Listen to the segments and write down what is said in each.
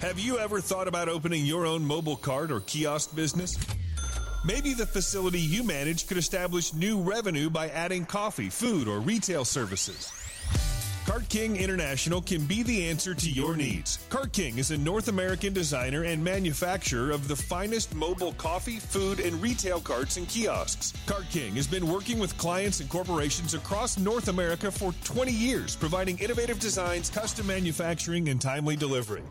Have you ever thought about opening your own mobile cart or kiosk business? Maybe the facility you manage could establish new revenue by adding coffee, food, or retail services. Cart King International can be the answer to your needs. Cart King is a North American designer and manufacturer of the finest mobile coffee, food, and retail carts and kiosks. Cart King has been working with clients and corporations across North America for 20 years, providing innovative designs, custom manufacturing, and timely delivery.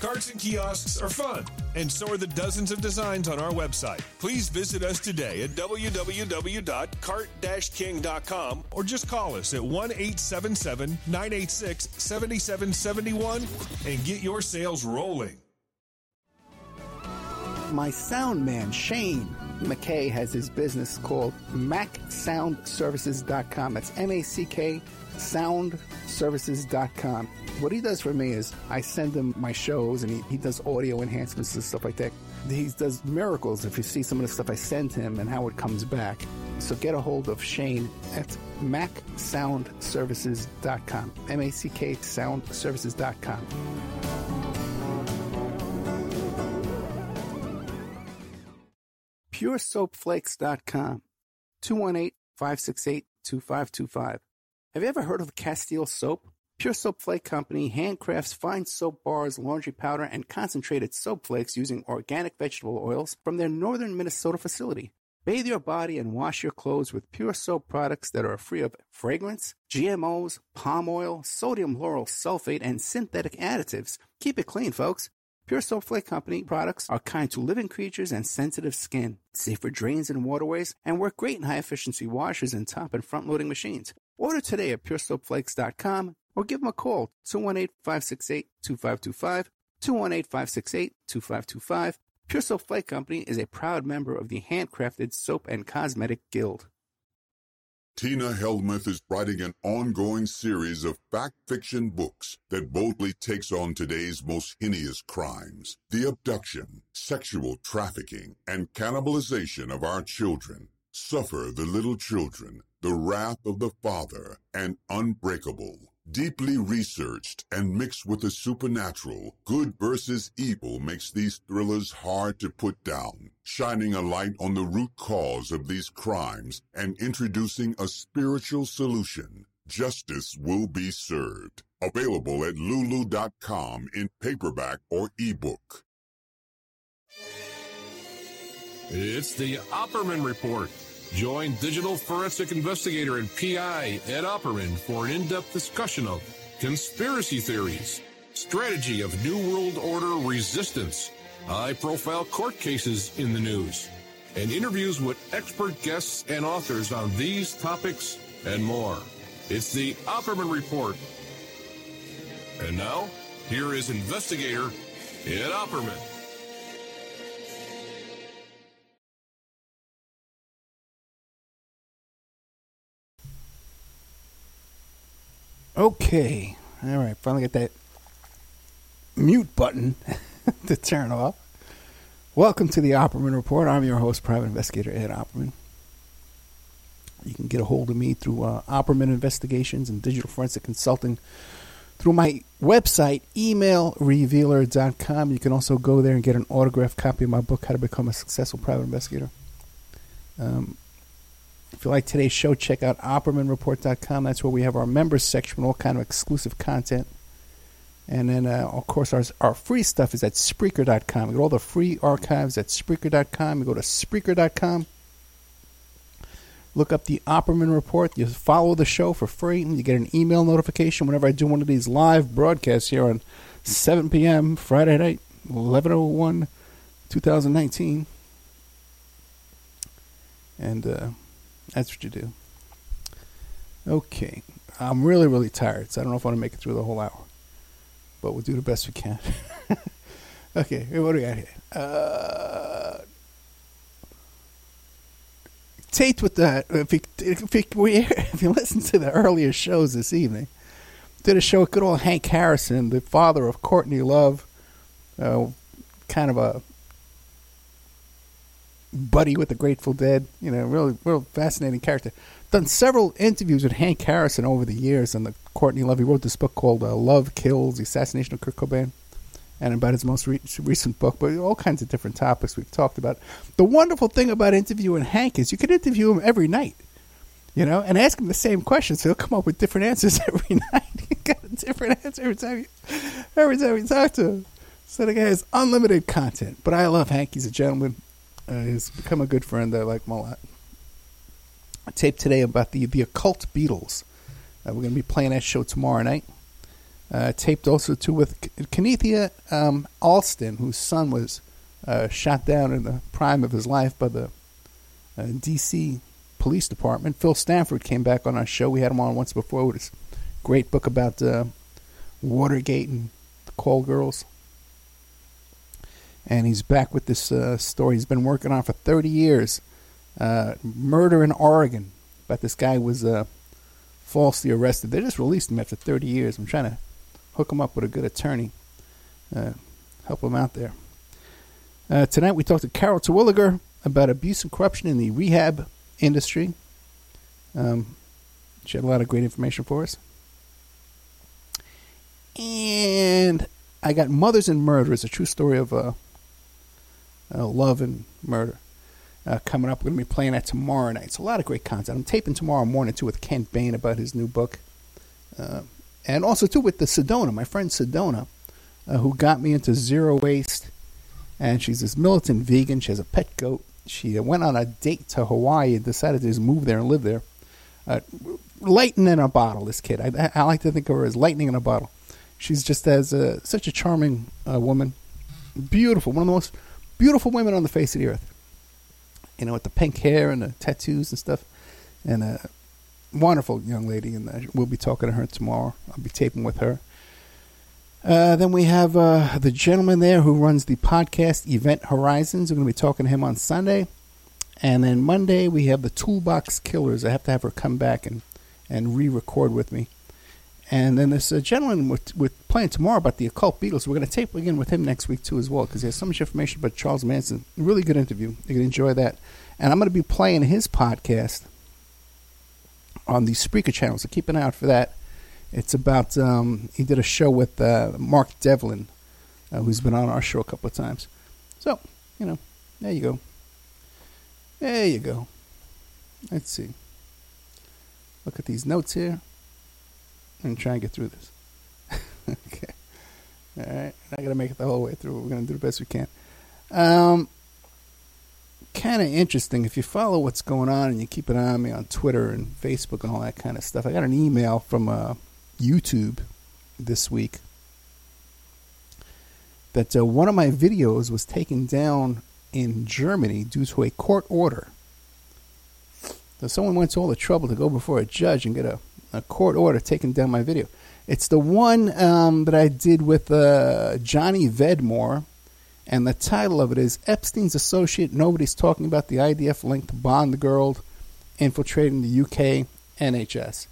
Carts and kiosks are fun, and so are the dozens of designs on our website. Please visit us today at www.cart-king.com or just call us at 1 877 986 7771 and get your sales rolling. My sound man, Shane McKay, has his business called MackSoundServices.com. That's M A C K soundservices.com. What he does for me is I send him my shows and he, he does audio enhancements and stuff like that. He does miracles if you see some of the stuff I send him and how it comes back. So get a hold of Shane at macksoundservices.com. M A C K soundservices.com. PureSoapFlakes.com. 218 568 2525. Have you ever heard of Castile Soap? Pure Soap Flake Company handcrafts fine soap bars, laundry powder, and concentrated soap flakes using organic vegetable oils from their northern Minnesota facility. Bathe your body and wash your clothes with pure soap products that are free of fragrance, GMOs, palm oil, sodium lauryl sulfate, and synthetic additives. Keep it clean, folks. Pure Soap Flake Company products are kind to living creatures and sensitive skin, safe for drains and waterways, and work great in high efficiency washers and top and front loading machines. Order today at puresoapflakes.com or give them a call 218 568 2525. 218 568 2525. Pure Soap Flake Company is a proud member of the Handcrafted Soap and Cosmetic Guild. Tina Helmuth is writing an ongoing series of fact fiction books that boldly takes on today's most heinous crimes the abduction, sexual trafficking, and cannibalization of our children. Suffer the little children, the wrath of the Father, and unbreakable. Deeply researched and mixed with the supernatural, good versus evil makes these thrillers hard to put down, shining a light on the root cause of these crimes and introducing a spiritual solution. Justice will be served. Available at lulu.com in paperback or ebook. It's the Opperman Report. Join digital forensic investigator and PI Ed Opperman for an in-depth discussion of conspiracy theories, strategy of New World Order resistance, high-profile court cases in the news, and interviews with expert guests and authors on these topics and more. It's the Opperman Report. And now, here is investigator Ed Opperman. Okay. All right. Finally get that mute button to turn off. Welcome to the Opperman Report. I'm your host, Private Investigator Ed Opperman. You can get a hold of me through uh, Opperman Investigations and Digital Forensic Consulting through my website, emailrevealer.com. You can also go there and get an autographed copy of my book, How to Become a Successful Private Investigator. Um, if you like today's show, check out OppermanReport.com. That's where we have our members section all kind of exclusive content. And then, uh, of course, our, our free stuff is at Spreaker.com. You got all the free archives at Spreaker.com. You go to Spreaker.com. Look up the Opperman Report. You follow the show for free. You get an email notification whenever I do one of these live broadcasts here on 7 p.m. Friday night, 1101, 2019. And uh, that's what you do. Okay. I'm really, really tired, so I don't know if I want to make it through the whole hour but we'll do the best we can. okay, what do we got here? Uh, Tate with that. If you, if, you, if you listen to the earlier shows this evening, did a show with good old Hank Harrison, the father of Courtney Love, uh, kind of a buddy with the Grateful Dead. You know, really, real fascinating character. Done several interviews with Hank Harrison over the years and the Courtney Love. He wrote this book called uh, Love Kills, The Assassination of Kurt Cobain, and about his most re- recent book, but all kinds of different topics we've talked about. The wonderful thing about interviewing Hank is you can interview him every night, you know, and ask him the same questions. So he'll come up with different answers every night. he got a different answer every time, you, every time you talk to him. So the guy has unlimited content. But I love Hank. He's a gentleman. Uh, he's become a good friend. I like him a lot. Taped today about the, the occult Beatles. Uh, we're going to be playing that show tomorrow night. Uh, taped also too with Kenithia um, Alston, whose son was uh, shot down in the prime of his life by the uh, D.C. Police Department. Phil Stanford came back on our show. We had him on once before with his great book about uh, Watergate and the call girls. And he's back with this uh, story he's been working on for 30 years. murder in Oregon. But this guy was falsely arrested. They just released him after 30 years. I'm trying to hook him up with a good attorney, uh, help him out there. Uh, tonight we talked to Carol Terwilliger about abuse and corruption in the rehab industry. Um, she had a lot of great information for us. And I got Mothers and Murderers, a true story of uh, uh love and murder uh, coming up. We're going to be playing that tomorrow night. It's a lot of great content. I'm taping tomorrow morning too with Kent Bain about his new book, uh, and also too with the Sedona, my friend Sedona, uh, who got me into zero waste. And she's this militant vegan. She has a pet goat. She went on a date to Hawaii and decided to just move there and live there. Uh, lightning in a bottle, this kid. I, I, like to think of her as lightning in a bottle. She's just as uh, such a charming woman, beautiful, one of the most beautiful women on the face of the earth you know, with the pink hair and the tattoos and stuff. And a wonderful young lady, and we'll be talking to her tomorrow. I'll be taping with her. Uh, then we have uh, the gentleman there who runs the podcast Event Horizons. We're going to be talking to him on Sunday. And then Monday we have the Toolbox Killers. I have to have her come back and, and re-record with me. And then this uh, gentleman with, with playing tomorrow about the occult Beatles. We're going to tape again with him next week too as well because he has so much information about Charles Manson. Really good interview. You can enjoy that. And I'm going to be playing his podcast on the Spreaker channel, so keep an eye out for that. It's about um, he did a show with uh, Mark Devlin, uh, who's been on our show a couple of times. So you know, there you go. There you go. Let's see. Look at these notes here and try and get through this. okay. All right. Not going to make it the whole way through. We're going to do the best we can. Um, kind of interesting if you follow what's going on and you keep an eye on me on Twitter and Facebook and all that kind of stuff. I got an email from uh, YouTube this week that uh, one of my videos was taken down in Germany due to a court order. So someone went to all the trouble to go before a judge and get a a court order taking down my video. It's the one um, that I did with uh, Johnny Vedmore, and the title of it is Epstein's Associate. Nobody's talking about the IDF linked Bond girl infiltrating the UK NHS.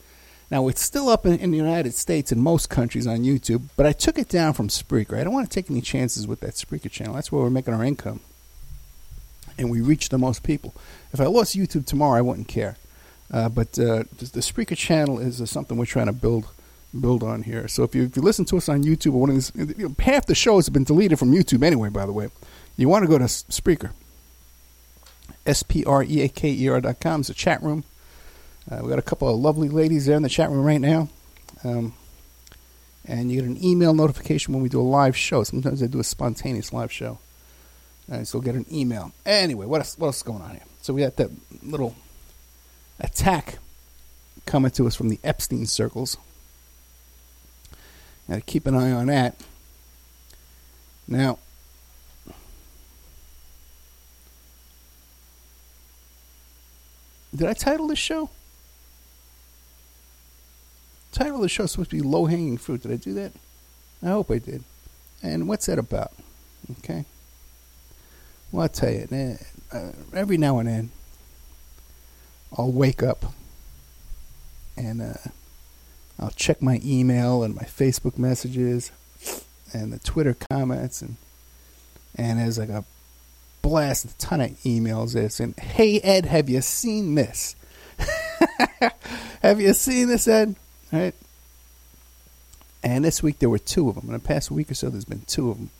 Now, it's still up in, in, the United States and most countries on YouTube, but I took it down from Spreaker. I don't want to take any chances with that Spreaker channel. That's where we're making our income. And we reach the most people. If I lost YouTube tomorrow, I wouldn't care. Uh, but uh, the, the Spreaker channel is uh, something we're trying to build build on here. So if you, if you listen to us on YouTube, or one of these, you know, half the shows have been deleted from YouTube anyway. By the way, you want to go to Spreaker, s p r e a k e r dot com. It's a chat room. Uh, we got a couple of lovely ladies there in the chat room right now. Um, and you get an email notification when we do a live show. Sometimes I do a spontaneous live show. And so get an email. Anyway, what else, what else is going on here? So we got that little attack coming to us from the Epstein circles. Got to keep an eye on that. Now, did I title this show? Title of the show is supposed to be low hanging fruit. Did I do that? I hope I did. And what's that about? Okay. Well, I'll tell you. Eh, uh, every now and then, I'll wake up and uh, I'll check my email and my Facebook messages and the Twitter comments and and there's like a blast a ton of emails there and "Hey Ed, have you seen this? have you seen this, Ed?" Right? And this week there were two of them. In the past week or so, there's been two of them.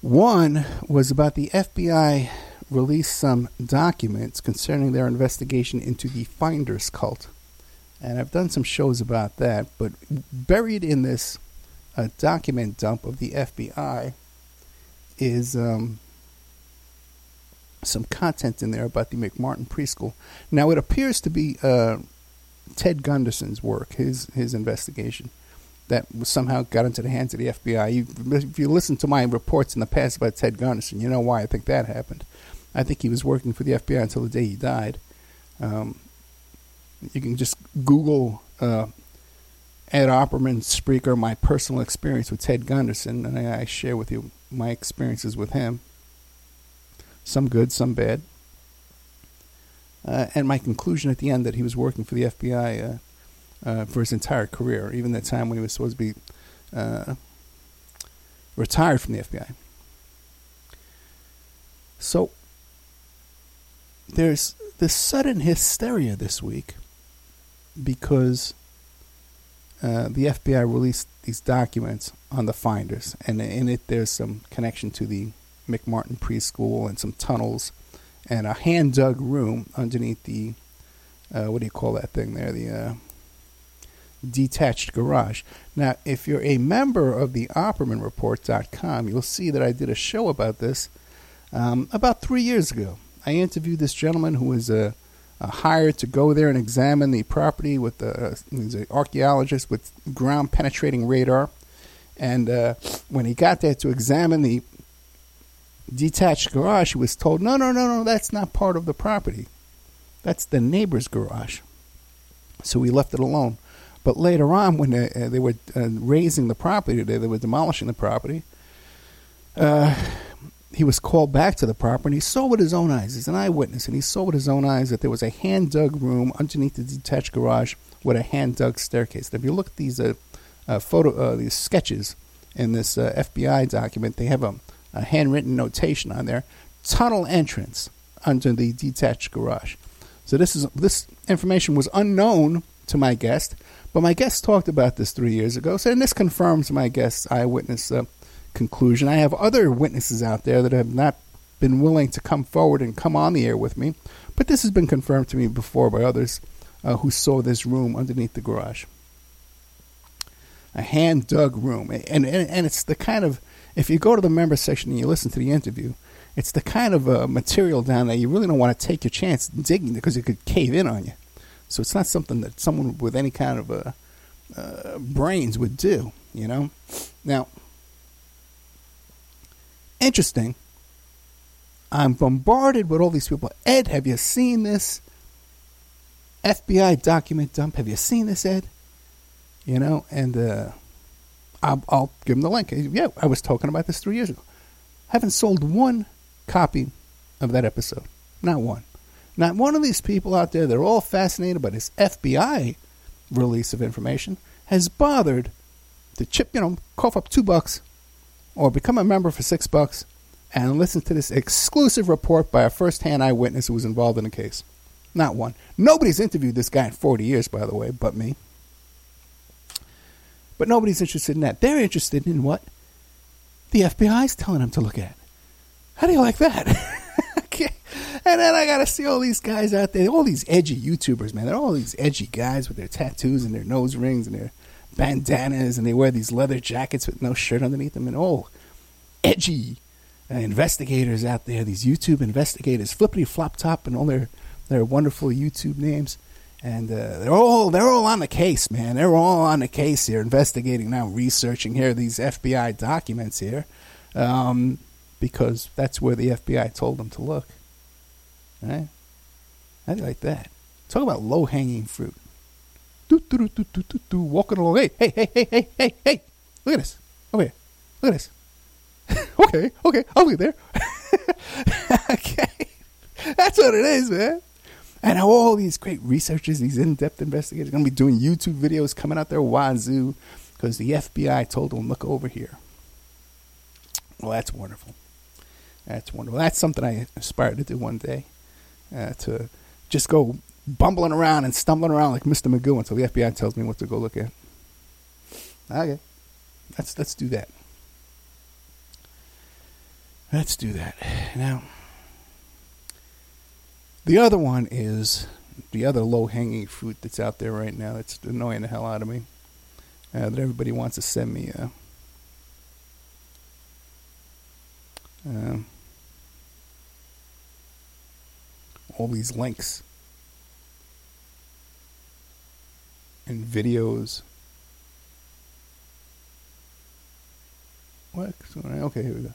One was about the FBI released some documents concerning their investigation into the Finders cult. And I've done some shows about that, but buried in this uh, document dump of the FBI is um, some content in there about the McMartin preschool. Now, it appears to be uh, Ted Gunderson's work, his his investigation, that somehow got into the hands of the FBI. You, if you listen to my reports in the past about Ted Gunderson, you know why I think that happened. I think he was working for the FBI until the day he died. Um, you can just Google uh, Ed Opperman Spreaker, my personal experience with Ted Gunderson, and I, I share with you my experiences with him. Some good, some bad. Uh, and my conclusion at the end that he was working for the FBI uh, uh, for his entire career, even the time when he was supposed to be uh, retired from the FBI. So there's this sudden hysteria this week because uh, the FBI released these documents on the finders, and in it there's some connection to the McMartin preschool and some tunnels and a hand dug room underneath the uh, what do you call that thing there? The uh, detached garage. Now, if you're a member of the OppermanReport.com, you'll see that I did a show about this um, about three years ago. I interviewed this gentleman who was uh, hired to go there and examine the property with the uh, he's an archaeologist with ground penetrating radar. And uh, when he got there to examine the detached garage, he was told, no, no, no, no, that's not part of the property. That's the neighbor's garage. So we left it alone. But later on, when they, uh, they were uh, raising the property, they, they were demolishing the property, uh, he was called back to the property and he saw with his own eyes, he's an eyewitness, and he saw with his own eyes that there was a hand dug room underneath the detached garage with a hand dug staircase. if you look at these uh, uh, photo, uh, these sketches in this FBI document, they have a a handwritten notation on there tunnel entrance under the detached garage. So this is this information was unknown to my guest, but my guest talked about this three years ago. So and this confirms my guest's eyewitness uh, conclusion. I have other witnesses out there that have not been willing to come forward and come on the air with me, but this has been confirmed to me before by others uh, who saw this room underneath the garage. A hand dug room, and, and and it's the kind of if you go to the member section and you listen to the interview, it's the kind of uh, material down there you really don't want to take your chance digging because it could cave in on you. So it's not something that someone with any kind of uh, uh, brains would do, you know. Now, interesting. I'm bombarded with all these people. Ed, have you seen this FBI document dump? Have you seen this, Ed? You know, and uh, I'll, I'll give him the link. Yeah, I was talking about this three years ago. Haven't sold one copy of that episode. Not one. Not one of these people out there, they're all fascinated by this FBI release of information, has bothered to chip, you know, cough up two bucks or become a member for six bucks and listen to this exclusive report by a first hand eyewitness who was involved in the case. Not one. Nobody's interviewed this guy in 40 years, by the way, but me. But nobody's interested in that. They're interested in what the FBI's telling them to look at. How do you like that? okay. And then I got to see all these guys out there, all these edgy YouTubers, man. They're all these edgy guys with their tattoos and their nose rings and their bandanas and they wear these leather jackets with no shirt underneath them and all edgy uh, investigators out there, these YouTube investigators, flippity flop top and all their, their wonderful YouTube names. And uh, they're all they're all on the case, man. They're all on the case here, investigating now, researching here these FBI documents here, um, because that's where the FBI told them to look. Right? I like that. Talk about low hanging fruit. Do, do, do, do, do, do, do, walking along. Hey, hey, hey, hey, hey, hey, hey. Look at this. Over here. Look at this. okay, okay, I'll be there. okay. That's what it is, man. And how all these great researchers, these in depth investigators, going to be doing YouTube videos coming out there wazoo because the FBI told them, look over here. Well, that's wonderful. That's wonderful. That's something I aspire to do one day. Uh, to just go bumbling around and stumbling around like Mr. Magoo until the FBI tells me what to go look at. Okay, let's let's do that. Let's do that now. The other one is the other low hanging fruit that's out there right now. That's annoying the hell out of me. Uh, that everybody wants to send me. Uh, uh, all these links and videos. What? Okay, here we go.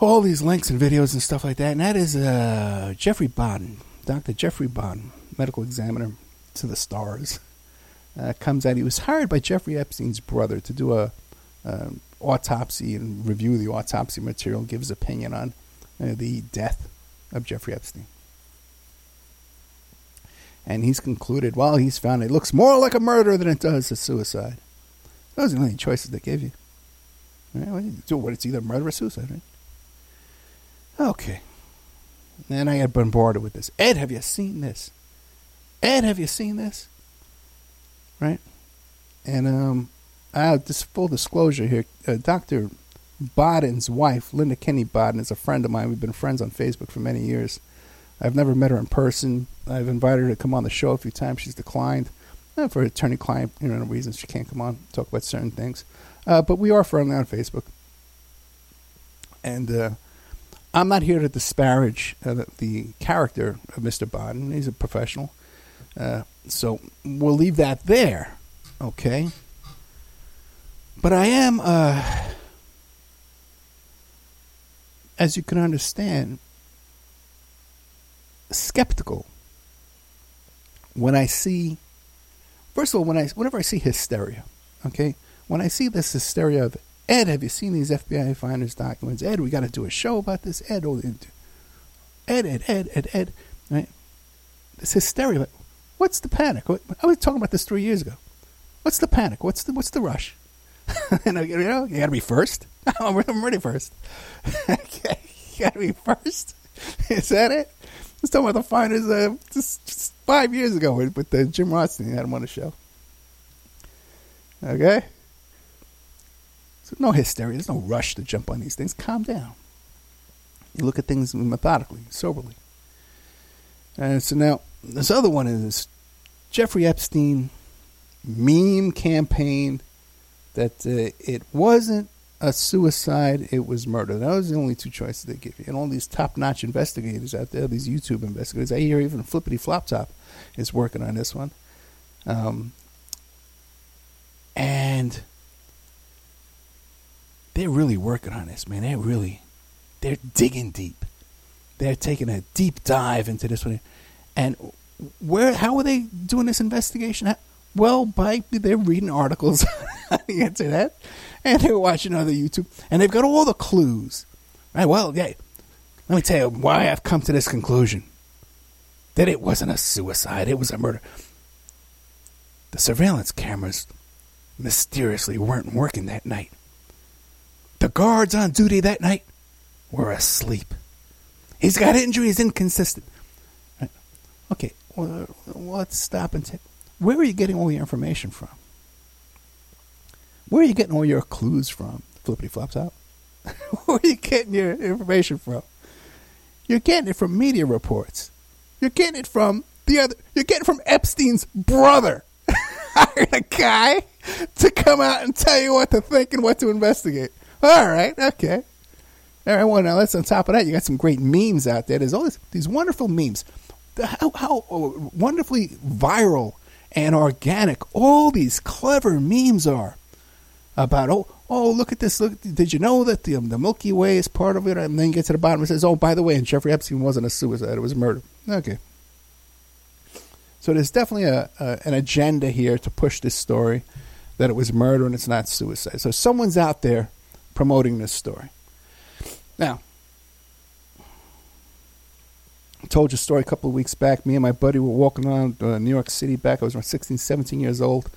All these links and videos and stuff like that, and that is uh, Jeffrey Baden, Dr. Jeffrey Baden, medical examiner to the stars. Uh, comes out. He was hired by Jeffrey Epstein's brother to do a, a autopsy and review the autopsy material, give his opinion on uh, the death of Jeffrey Epstein and he's concluded, well, he's found it looks more like a murder than it does a suicide. Those are the only choices they give you. Right? So what? It's either murder or suicide, right? Okay. And I get bombarded with this. Ed, have you seen this? Ed, have you seen this? Right? And um, uh, just full disclosure here, uh, Dr. Baden's wife, Linda Kenney Baden, is a friend of mine. We've been friends on Facebook for many years. I've never met her in person. I've invited her to come on the show a few times. She's declined uh, for attorney-client you know reasons. She can't come on talk about certain things. Uh, but we are friendly on Facebook, and uh, I'm not here to disparage uh, the, the, character of Mr. Baden. He's a professional, uh, so we'll leave that there. Okay, but I am, uh, as you can understand, skeptical when I see, first of all, when I whenever I see hysteria, okay, when I see this hysteria of Ed, have you seen these FBI finders documents? Ed, we got to do a show about this. Ed, oh, Ed, Ed, Ed, Ed, Ed, right? This hysteria. What's the panic? I was talking about this three years ago. What's the panic? What's the what's the rush? you know, you got to be first. I'm ready first. okay, you got to be first. Is that it? Was talking about the finders uh, just, just, five years ago with, with the Jim Rothstein had him on the show. Okay? So no hysteria. There's no rush to jump on these things. Calm down. You look at things methodically, soberly. And so now, this other one is this Jeffrey Epstein meme campaign that uh, it wasn't a suicide, it was murder. Those are the only two choices they give you. And all these top notch investigators out there, these YouTube investigators, I hear even Flippity Flop Top is working on this one. Um, and they're really working on this, man. They're really, they're digging deep. They're taking a deep dive into this one. And where, how are they doing this investigation? Well, by they're reading articles on the internet and they're watching other YouTube, and they've got all the clues. Right? Well, yeah. Let me tell you why I've come to this conclusion: that it wasn't a suicide; it was a murder. The surveillance cameras mysteriously weren't working that night. The guards on duty that night were asleep. He's got injuries inconsistent. Okay, well, uh, let's stop and take. Where are you getting all your information from? Where are you getting all your clues from? Flippity flops out. Where are you getting your information from? You're getting it from media reports. You're getting it from the other. You're getting from Epstein's brother. Hired a guy to come out and tell you what to think and what to investigate. All right, okay. All right, well, now let's on top of that, you got some great memes out there. There's all this, these wonderful memes. How, how oh, wonderfully viral and organic all these clever memes are about, oh, oh, look at this. Look, did you know that the, um, the Milky Way is part of it? And then you get to the bottom and says, oh, by the way, and Jeffrey Epstein wasn't a suicide, it was murder. Okay. So there's definitely a, a, an agenda here to push this story that it was murder and it's not suicide. So someone's out there promoting this story. Now, Told you a story a couple of weeks back. Me and my buddy were walking around uh, New York City back. I was around 16, 17 years old.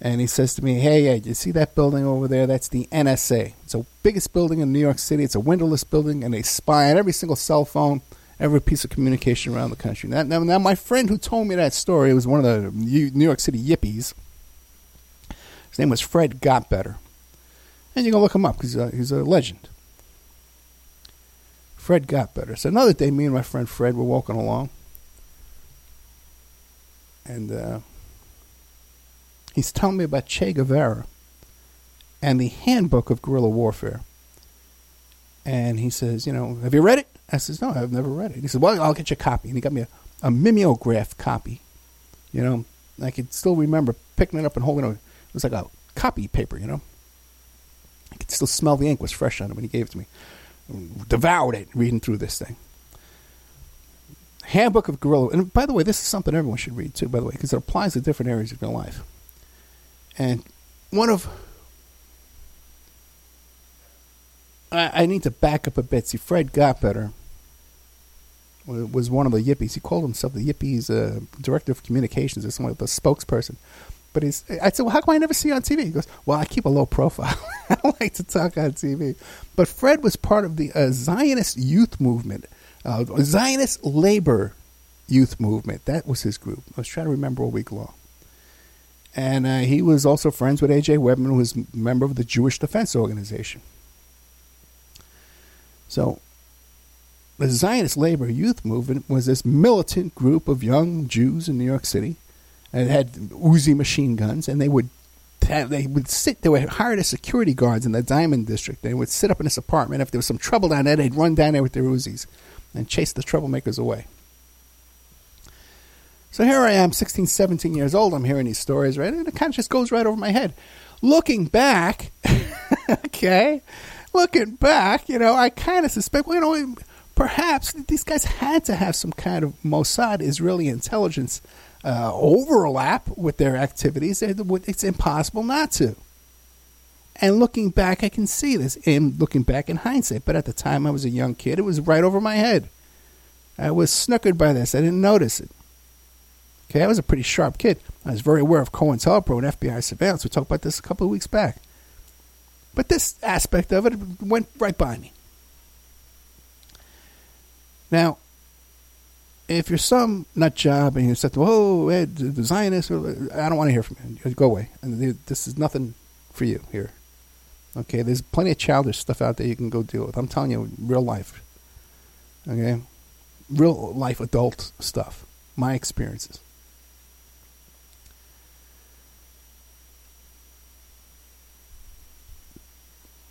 And he says to me, Hey, hey, you see that building over there? That's the NSA. It's the biggest building in New York City. It's a windowless building, and they spy on every single cell phone every piece of communication around the country. Now, now, now, my friend who told me that story was one of the New York City yippies. His name was Fred Gotbetter. And you can look him up because he's a legend. Fred got better. So another day, me and my friend Fred were walking along. And uh, he's telling me about Che Guevara and the handbook of guerrilla warfare. And he says, you know, have you read it? I says, no, I've never read it. He said, well, I'll get you a copy. And he got me a, a mimeograph copy. You know, I can still remember picking it up and holding it. It was like a copy paper, you know. I could still smell the ink was fresh on it when he gave it to me. Devoured it reading through this thing. Handbook of Guerrilla. And by the way, this is something everyone should read too, by the way, because it applies to different areas of your life. And one of I, I need to back up a bit. See, Fred Gotbetter was one of the yippies. He called himself the yippies uh, director of communications or something like the spokesperson. But he's, I said, well, how come I never see you on TV? He goes, well, I keep a low profile. I don't like to talk on TV. But Fred was part of the uh, Zionist youth movement, uh, Zionist labor youth movement. That was his group. I was trying to remember all week long. And uh, he was also friends with A.J. Weberman, who was a member of the Jewish Defense Organization. So the Zionist labor youth movement was this militant group of young Jews in New York City and had Uzi machine guns, and they would they would sit. They would hire the security guards in the Diamond District. They would sit up in this apartment. If there was some trouble down there, they'd run down there with their Uzis and chase the troublemakers away. So here I am, 16, 17 years old. I'm hearing these stories, right? And it kind of just goes right over my head. Looking back, okay, looking back, you know, I kind of suspect, well, you know, perhaps these guys had to have some kind of Mossad Israeli intelligence uh, overlap with their activities. It's impossible not to. And looking back, I can see this. And looking back in hindsight, but at the time I was a young kid, it was right over my head. I was snookered by this. I didn't notice it. Okay, I was a pretty sharp kid. I was very aware of COINTELPRO and FBI surveillance. We talked about this a couple of weeks back. But this aspect of it went right by me. Now, if you're some nut job and you said, "Whoa, Ed, the Zionist," uh, I don't want to hear from you. Go away. And this is nothing for you here. Okay, there's plenty of childish stuff out there you can go deal with. I'm telling you, real life. Okay, real life adult stuff. My experiences.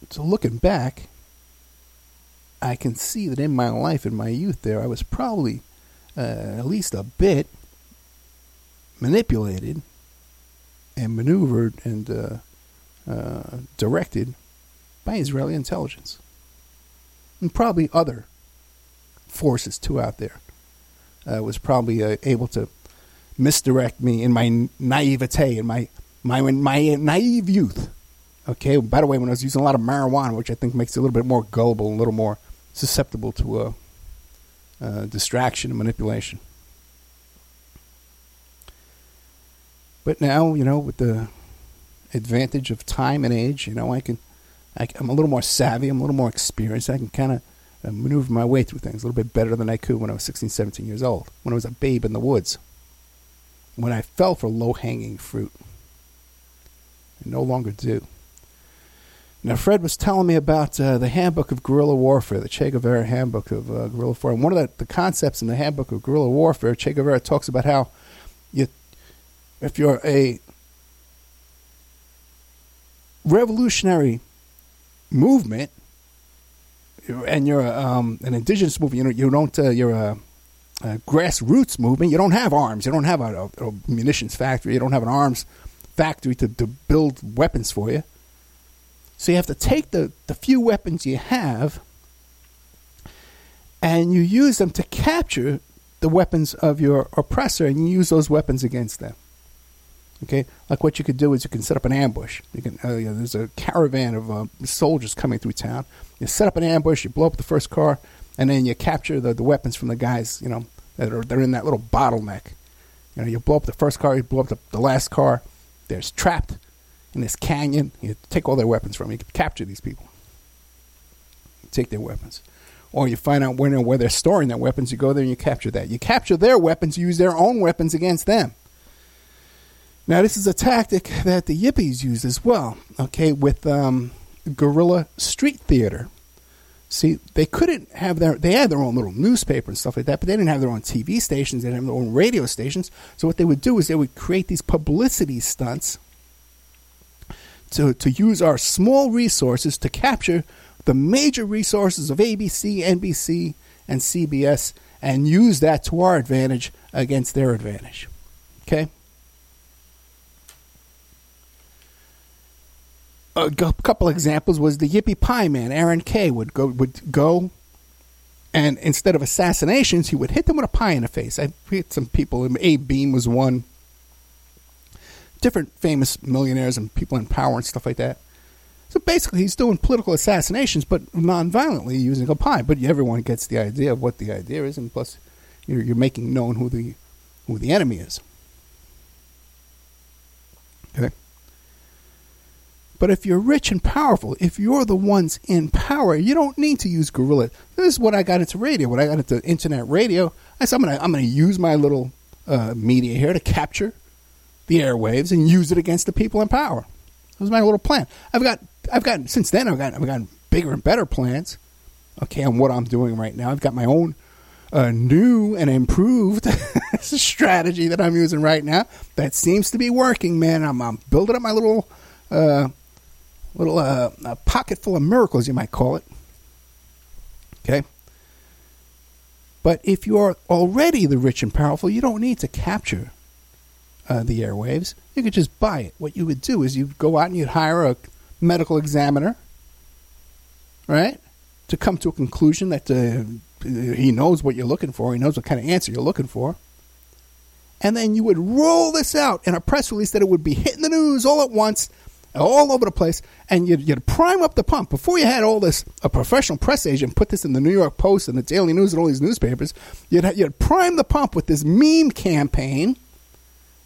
So looking back, I can see that in my life, in my youth, there, I was probably uh, at least a bit manipulated and maneuvered and uh, uh, directed by Israeli intelligence. And probably other forces too out there. Uh, was probably uh, able to misdirect me in my naivete, in my, my, my naive youth. Okay, by the way, when I was using a lot of marijuana, which I think makes it a little bit more gullible, a little more susceptible to a distraction and manipulation. But now, you know, with the advantage of time and age, you know, I can, I, am a little more savvy, I'm a little more experienced. I can kind of uh, maneuver my way through things a little bit better than I could when I was 16, 17 years old, when I was a babe in the woods, when I fell for low hanging fruit. I no longer do. Now, Fred was telling me about uh, the Handbook of Guerrilla Warfare, the Che Guevara Handbook of uh, Guerrilla Warfare. And one of the, the, concepts in the Handbook of Guerrilla Warfare, Che Guevara talks about how you, if you're a revolutionary movement, and you're um, an indigenous movement, you, don't, uh, you're a, a, grassroots movement, you don't have arms, you don't have a, a, a munitions factory, you don't have an arms factory to, to build weapons for you. So you have to take the, the few weapons you have and you use them to capture the weapons of your oppressor and you use those weapons against them. Okay, like what you could do is you can set up an ambush. You can uh, you know, there's a caravan of uh, soldiers coming through town. You set up an ambush, you blow up the first car, and then you capture the, the weapons from the guys you know that are they're in that little bottleneck. You know, you blow up the first car, you blow up the, the last car. There's trapped in this canyon. You take all their weapons from. You capture these people. You take their weapons or you find out where, where they're storing their weapons, you go there and you capture that. You capture their weapons, you use their own weapons against them. Now, this is a tactic that the Yippies use as well, okay, with um, guerrilla street theater. See, they couldn't have their, they had their own little newspaper and stuff like that, but they didn't have their own TV stations, they didn't have their own radio stations. So, what they would do is they would create these publicity stunts to, to use our small resources to capture the major resources of ABC, NBC, and CBS and use that to our advantage against their advantage. Okay? A couple examples was the Yippie Pie Man, Aaron Kay, would go would go and instead of assassinations, he would hit them with a pie in the face. I hit some people. Abe Beame was one. Different famous millionaires and people in power and stuff like that. So basically, he's doing political assassinations, but non-violently using a pie. But everyone gets the idea of what the idea is, and plus, you're, you're making known who the who the enemy is. Okay. But if you're rich and powerful, if you're the ones in power, you don't need to use guerrilla. This is what I got into radio. When I got into internet radio, I said I'm gonna I'm gonna use my little uh, media here to capture the airwaves and use it against the people in power. That was my little plan. I've got I've gotten since then. I've got I've gotten bigger and better plans. Okay, on what I'm doing right now. I've got my own uh, new and improved strategy that I'm using right now that seems to be working. Man, I'm, I'm building up my little uh, little uh, pocket full of miracles, you might call it. Okay. But if you're already the rich and powerful, you don't need to capture uh, the airwaves. You could just buy it. What you would do is you'd go out and you'd hire a medical examiner, right, to come to a conclusion that uh, he knows what you're looking for. He knows what kind of answer you're looking for. And then you would roll this out in a press release that it would be hitting the news all at once, all over the place, and you'd, you'd prime up the pump. Before you had all this, a professional press agent put this in the New York Post and the Daily News and all these newspapers, you'd, you'd prime the pump with this meme campaign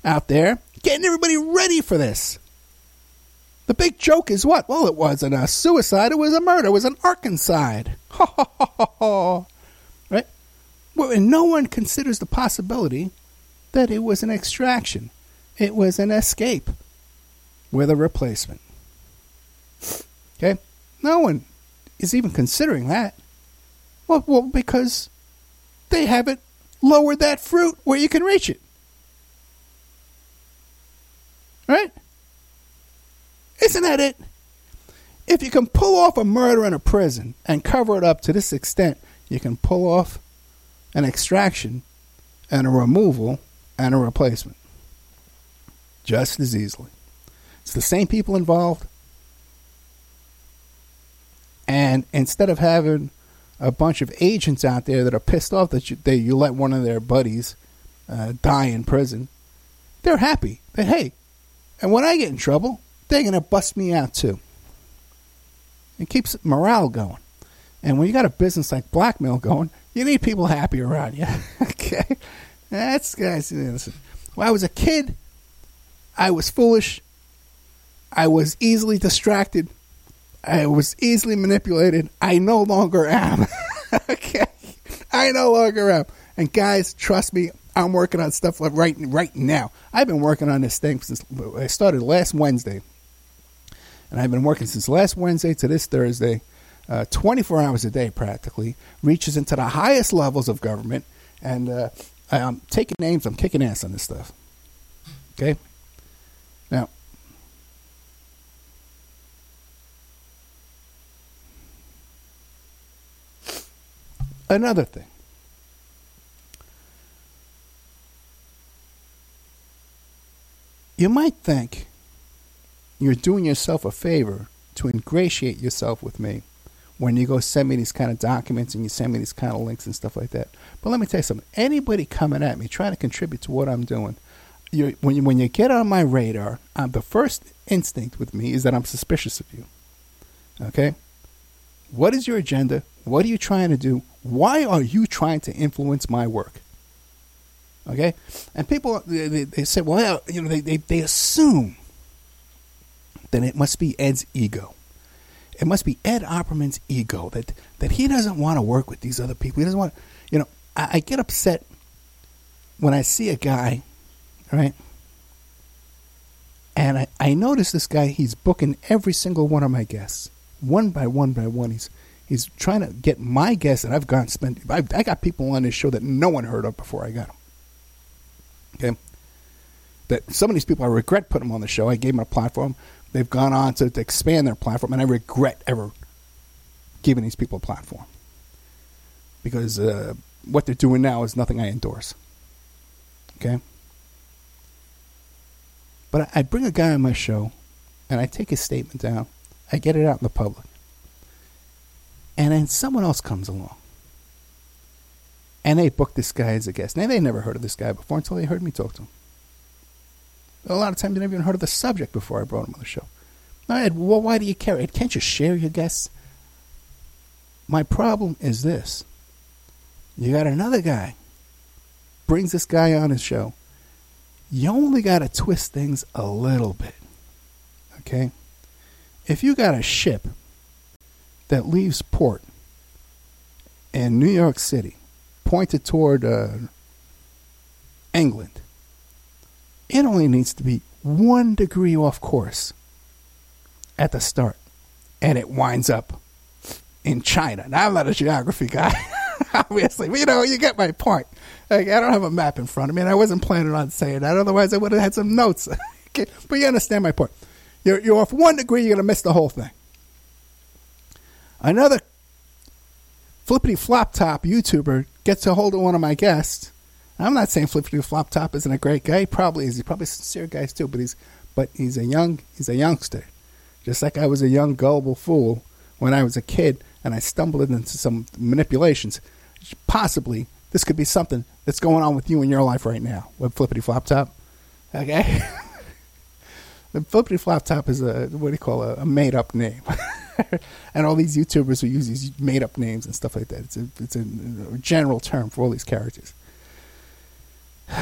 out there, getting everybody ready for this. The big joke is what? Well, it wasn't a uh, suicide, it was a murder, it was an arkancide. Ha ha ha ha ha. Right? Well, and no one considers the possibility that it was an extraction. It was an escape with a replacement. Okay? No one is even considering that. Well, well, because they haven't lowered that fruit where you can reach it. Right? Isn't that it? If you can pull off a murder in a prison and cover it up to this extent, you can pull off an extraction and a removal and a replacement just as easily. It's the same people involved. And instead of having a bunch of agents out there that are pissed off that you, they, you let one of their buddies uh, die in prison, they're happy that, hey, and when I get in trouble, they're going to bust me out too. It keeps morale going. And when you got a business like blackmail going, you need people happy around you. okay? That's, guys, listen. When I was a kid, I was foolish. I was easily distracted. I was easily manipulated. I no longer am. okay? I no longer am. And guys, trust me, I'm working on stuff like right right now. I've been working on this thing since I started last Wednesday, and I've been working since last Wednesday to this Thursday, uh, 24 hours a day practically. Reaches into the highest levels of government, and uh, I, I'm taking names. I'm kicking ass on this stuff. Okay, now. Another thing You might think you're doing yourself a favor to ingratiate yourself with me when you go send me these kind of documents and you send me these kind of links and stuff like that. But let me tell you something. Anybody coming at me trying to contribute to what I'm doing, you when you when you get on my radar, um, the first instinct with me is that I'm suspicious of you. Okay? What is your agenda? What are you trying to do? Why are you trying to influence my work? Okay? And people, they, they, say, well, you know, they, they, they assume that it must be Ed's ego. It must be Ed Opperman's ego that, that he doesn't want to work with these other people. He doesn't want, you know, I, I get upset when I see a guy, right? And I, I notice this guy, he's booking every single one of my guests one by one by one. He's he's trying to get my guests, and I've gone spent. I, I got people on this show that no one heard of before I got them. Okay, that some of these people I regret putting them on the show. I gave them a platform. They've gone on to, to expand their platform, and I regret ever giving these people a platform because uh, what they're doing now is nothing I endorse. Okay. But I, I bring a guy on my show, and I take his statement down I get it out in the public. And then someone else comes along. And they booked this guy as a guest. Now, they never heard of this guy before until they heard me talk to him. A lot of times they never even heard of the subject before I brought him on the show. I had, well, why do you care? Ed, can't you share your guests? My problem is this. You got another guy, brings this guy on his show. You only got to twist things a little bit. Okay? if you got a ship that leaves port in New York City, pointed toward uh, England, it only needs to be one degree off course at the start, and it winds up in China. Now, I'm not a geography guy, obviously, but you know, you get my point. Like, I don't have a map in front of me, and I wasn't planning on saying that. Otherwise, I would have had some notes. okay, but you understand my point. You're, you're off one degree, you're going to miss the whole thing. Another flippity flop top YouTuber gets a hold of one of my guests. I'm not saying flippity flop top isn't a great guy. He probably is. He's probably sincere guy too, but he's but he's a young he's a youngster. Just like I was a young gullible fool when I was a kid and I stumbled into some manipulations. Possibly this could be something that's going on with you in your life right now with flippity flop top. Okay. The flippity flop top is a what do you call a, a made up name, and all these YouTubers who use these made up names and stuff like that. It's a it's a, a general term for all these characters.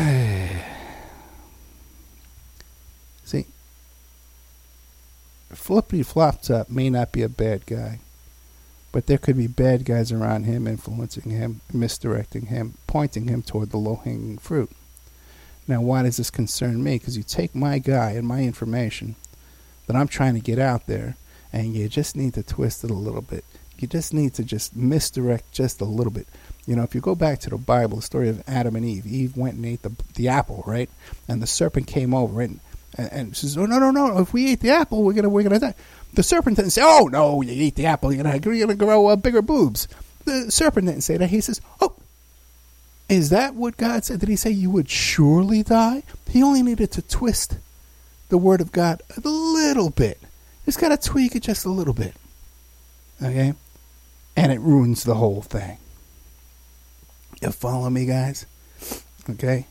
See, flippity flop top may not be a bad guy, but there could be bad guys around him influencing him, misdirecting him, pointing him toward the low hanging fruit. Now, why does this concern me? Because you take my guy and my information that I'm trying to get out there, and you just need to twist it a little bit. You just need to just misdirect just a little bit. You know, if you go back to the Bible, the story of Adam and Eve, Eve went and ate the the apple, right? And the serpent came over and and, and says, "Oh no, no, no! If we eat the apple, we're gonna we're gonna die." The serpent didn't say, "Oh no, you eat the apple, you're you're gonna grow uh, bigger boobs." The serpent didn't say that. He says, "Oh, is that what God said? Did He say you would surely die? He only needed to twist the Word of God a little bit. Just got to tweak it just a little bit. Okay? And it ruins the whole thing. You follow me, guys? Okay?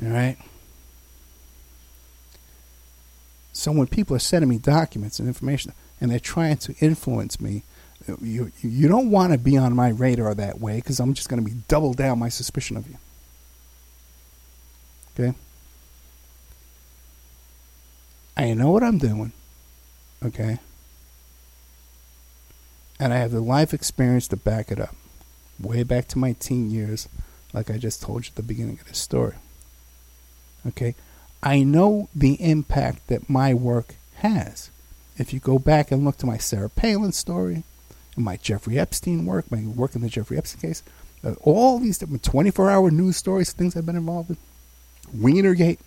All right? So when people are sending me documents and information and they're trying to influence me you you don't want to be on my radar that way because I'm just going to be double down my suspicion of you. Okay. I know what I'm doing. Okay. And I have the life experience to back it up. Way back to my teen years, like I just told you at the beginning of this story. Okay. I know the impact that my work has. If you go back and look to my Sarah Palin story, my Jeffrey Epstein work, my work in the Jeffrey Epstein case, uh, all these different 24 hour news stories, things I've been involved in, Weinergate.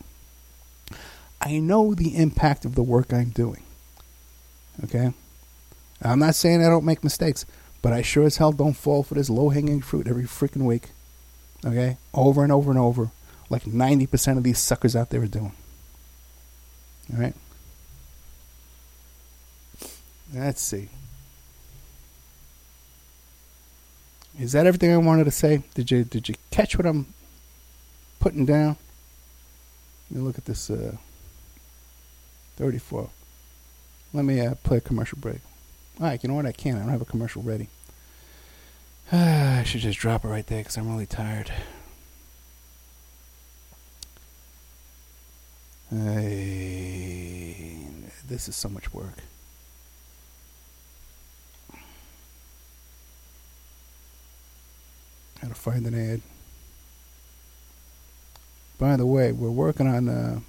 I know the impact of the work I'm doing. Okay? I'm not saying I don't make mistakes, But I sure as hell don't fall for this low hanging fruit every freaking week. Okay? Over and over and over. Like 90% of these suckers out there are doing. Alright? Let's see. Is that everything I wanted to say? Did you did you catch what I'm putting down? Look at this uh, 34. Let me uh, play a commercial break. All right, you know what? I can't. I don't have a commercial ready. I should just drop it right there because I'm really tired. This is so much work. To find an ad. By the way, we're working on uh,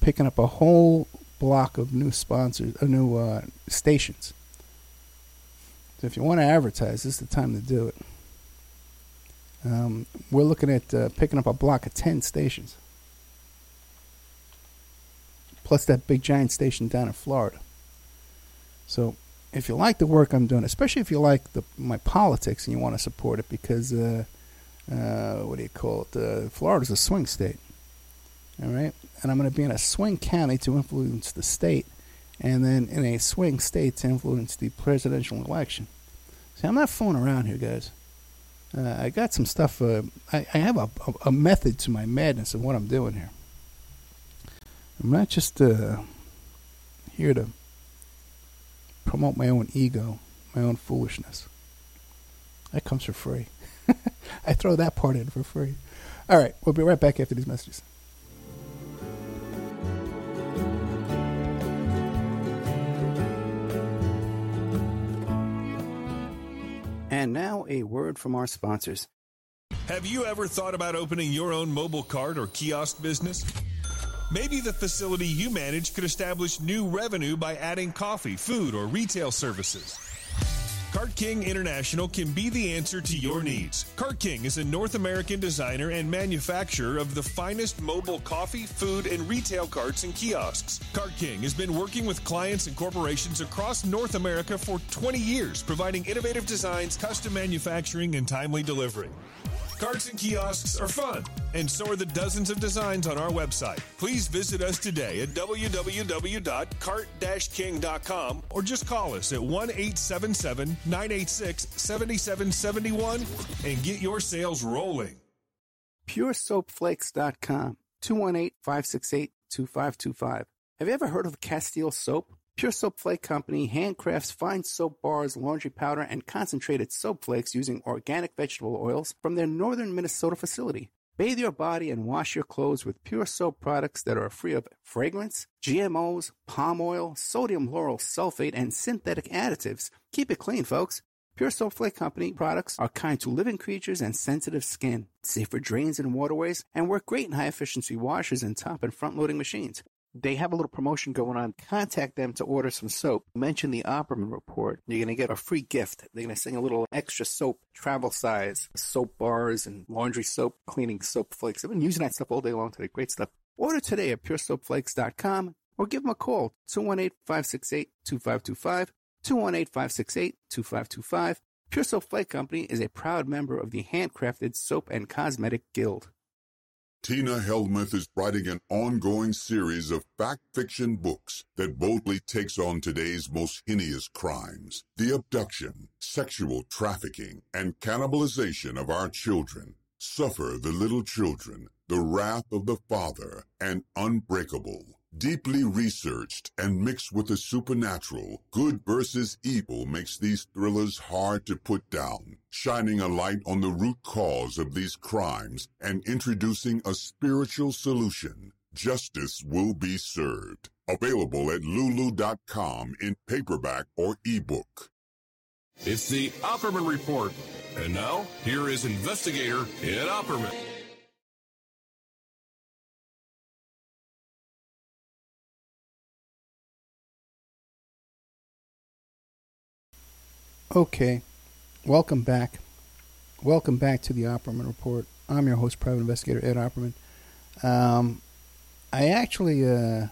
picking up a whole block of new sponsors, uh, new uh, stations. So if you want to advertise, this is the time to do it. Um, we're looking at uh, picking up a block of 10 stations. Plus that big giant station down in Florida. So if you like the work I'm doing, especially if you like the, my politics and you want to support it because, uh, uh, what do you call it? Uh, Florida's a swing state. All right? And I'm going to be in a swing county to influence the state, and then in a swing state to influence the presidential election. See, I'm not fooling around here, guys. Uh, I got some stuff. Uh, I, I, have a, a, method to my madness of what I'm doing here. I'm not just uh, here to promote my own ego, my own foolishness. That comes for free. I throw that part in for free. All right, we'll be right back after these messages. And now a word from our sponsors. Have you ever thought about opening your own mobile cart or kiosk business? Maybe the facility you manage could establish new revenue by adding coffee, food, or retail services. Cart King International can be the answer to your needs. Cart King is a North American designer and manufacturer of the finest mobile coffee, food, and retail carts and kiosks. Cart King has been working with clients and corporations across North America for 20 years, providing innovative designs, custom manufacturing, and timely delivery. Carts and kiosks are fun, and so are the dozens of designs on our website. Please visit us today at www.cart-king.com or just call us at 1 877 986 7771 and get your sales rolling. PureSoapFlakes.com 218 568 2525. Have you ever heard of Castile Soap? Pure Soap Flake Company handcrafts fine soap bars, laundry powder, and concentrated soap flakes using organic vegetable oils from their northern Minnesota facility. Bathe your body and wash your clothes with pure soap products that are free of fragrance, GMOs, palm oil, sodium lauryl sulfate, and synthetic additives. Keep it clean, folks. Pure Soap Flake Company products are kind to living creatures and sensitive skin, safe for drains and waterways, and work great in high efficiency washers and top and front loading machines they have a little promotion going on. Contact them to order some soap. Mention the Opperman report. You're going to get a free gift. They're going to send a little extra soap, travel size, soap bars and laundry soap, cleaning soap flakes. I've been using that stuff all day long today. Great stuff. Order today at puresoapflakes.com or give them a call 218 568 2525. 218 568 2525. Pure Soap Flake Company is a proud member of the Handcrafted Soap and Cosmetic Guild. Tina Helmuth is writing an ongoing series of fact fiction books that boldly takes on today's most heinous crimes the abduction, sexual trafficking, and cannibalization of our children. Suffer the little children, the wrath of the Father, and Unbreakable. Deeply researched and mixed with the supernatural, good versus evil makes these thrillers hard to put down, shining a light on the root cause of these crimes and introducing a spiritual solution. Justice will be served. Available at lulu.com in paperback or ebook. It's the Opperman Report. And now, here is investigator Ed Opperman. Okay, welcome back. Welcome back to the Opperman Report. I'm your host, Private Investigator Ed Opperman. Um, I actually, uh,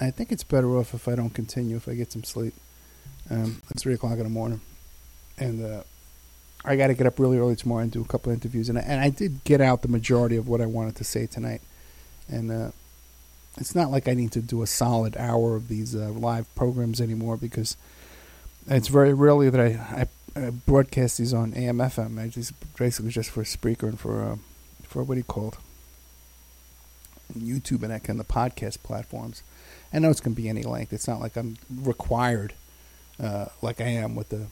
I think it's better off if I don't continue, if I get some sleep. Um, it's 3 o'clock in the morning. and uh, I got to get up really early tomorrow and do a couple interviews. And I, and I did get out the majority of what I wanted to say tonight. And uh, it's not like I need to do a solid hour of these uh, live programs anymore because it's very rarely that I, I, I broadcast these on AM FM. I just basically just for Spreaker and for uh, for what he called call? YouTube and that kind of podcast platforms. I know it's going to be any length. It's not like I'm required, uh, like I am with the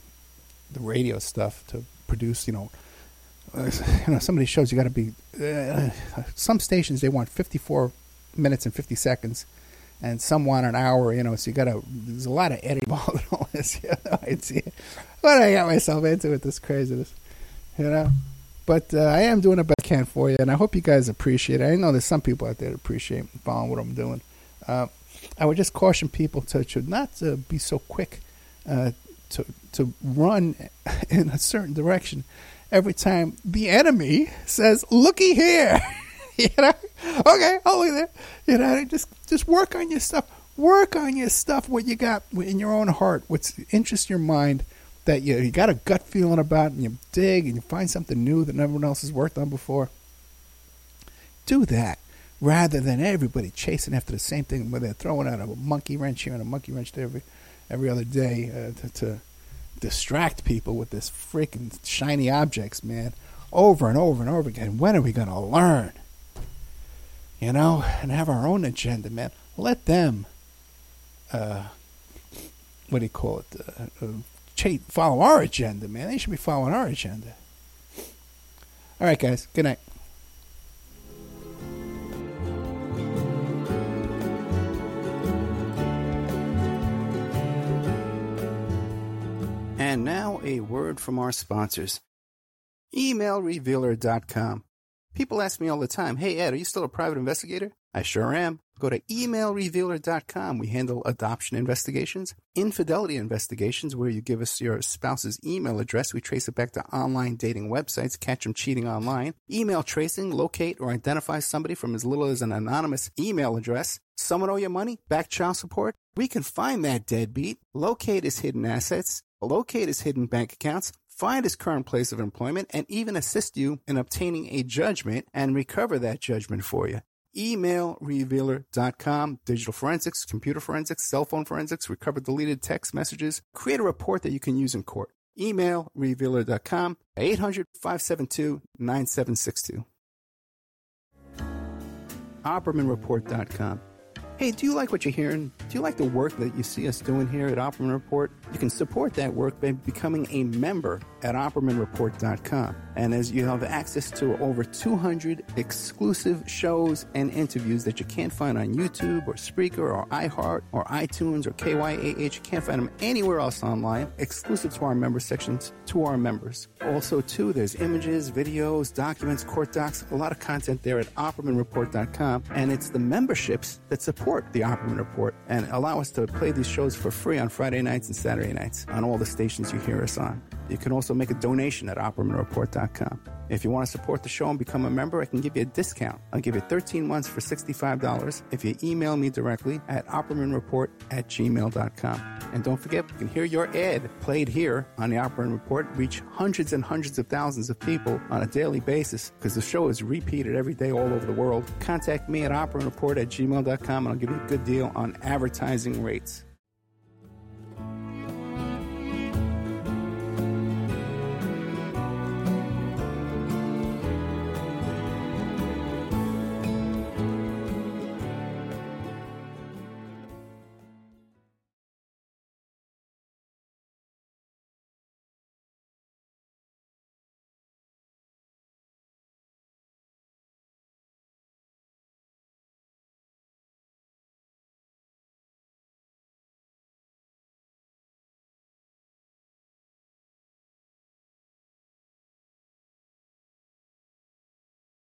the radio stuff, to produce. You know, uh, you know, some of these shows you got to be. Uh, some stations they want 54 minutes and 50 seconds, and some want an hour. You know, so you got to. There's a lot of editing involved in all this. You know, it's what I got myself into with this craziness. You know. But uh, I am doing the best I can for you, and I hope you guys appreciate it. I know there's some people out there that appreciate following what I'm doing. Uh, I would just caution people to, to not to be so quick uh, to to run in a certain direction every time the enemy says, "Looky here," you know. Okay, I'll look there. You know, just just work on your stuff. Work on your stuff. What you got in your own heart. What's interests your mind that you, you got a gut feeling about and you dig and you find something new that no one else has worked on before, do that rather than everybody chasing after the same thing where they're throwing out a monkey wrench here and a monkey wrench there every, every other day uh, to, to distract people with this freaking shiny objects, man, over and over and over again. When are we going to learn? You know, and have our own agenda, man. Let them, uh, what do you call it, uh, uh follow our agenda, man. They should be following our agenda. All right, guys. Good night. And now a word from our sponsors. EmailRevealer.com. People ask me all the time, hey Ed, are you still a private investigator? I sure am. Go to emailrevealer.com. We handle adoption investigations, infidelity investigations, where you give us your spouse's email address. We trace it back to online dating websites, catch them cheating online, email tracing, locate or identify somebody from as little as an anonymous email address. Someone owe you money? Back child support? We can find that deadbeat, locate his hidden assets, locate his hidden bank accounts, find his current place of employment, and even assist you in obtaining a judgment and recover that judgment for you emailrevealer.com, digital forensics, computer forensics, cell phone forensics, recover deleted text messages, create a report that you can use in court. Emailrevealer.com, 800 572 9762. OppermanReport.com. Hey, do you like what you're hearing? Do you like the work that you see us doing here at Opperman Report? You can support that work by becoming a member at OppermanReport.com. And as you have access to over 200 exclusive shows and interviews that you can't find on YouTube or Spreaker or iHeart or iTunes or KYAH, you can't find them anywhere else online, exclusive to our member sections to our members. Also, too, there's images, videos, documents, court docs, a lot of content there at OppermanReport.com. And it's the memberships that support the Opperman Report and allow us to play these shows for free on Friday nights and Saturday nights on all the stations you hear us on. You can also make a donation at OppermanReport.com. If you want to support the show and become a member, I can give you a discount. I'll give you 13 months for $65 if you email me directly at OppermanReport at gmail.com. And don't forget, you can hear your ad played here on the Opperman Report, reach hundreds and hundreds of thousands of people on a daily basis because the show is repeated every day all over the world. Contact me at OppermanReport at gmail.com and I'll give you a good deal on advertising rates.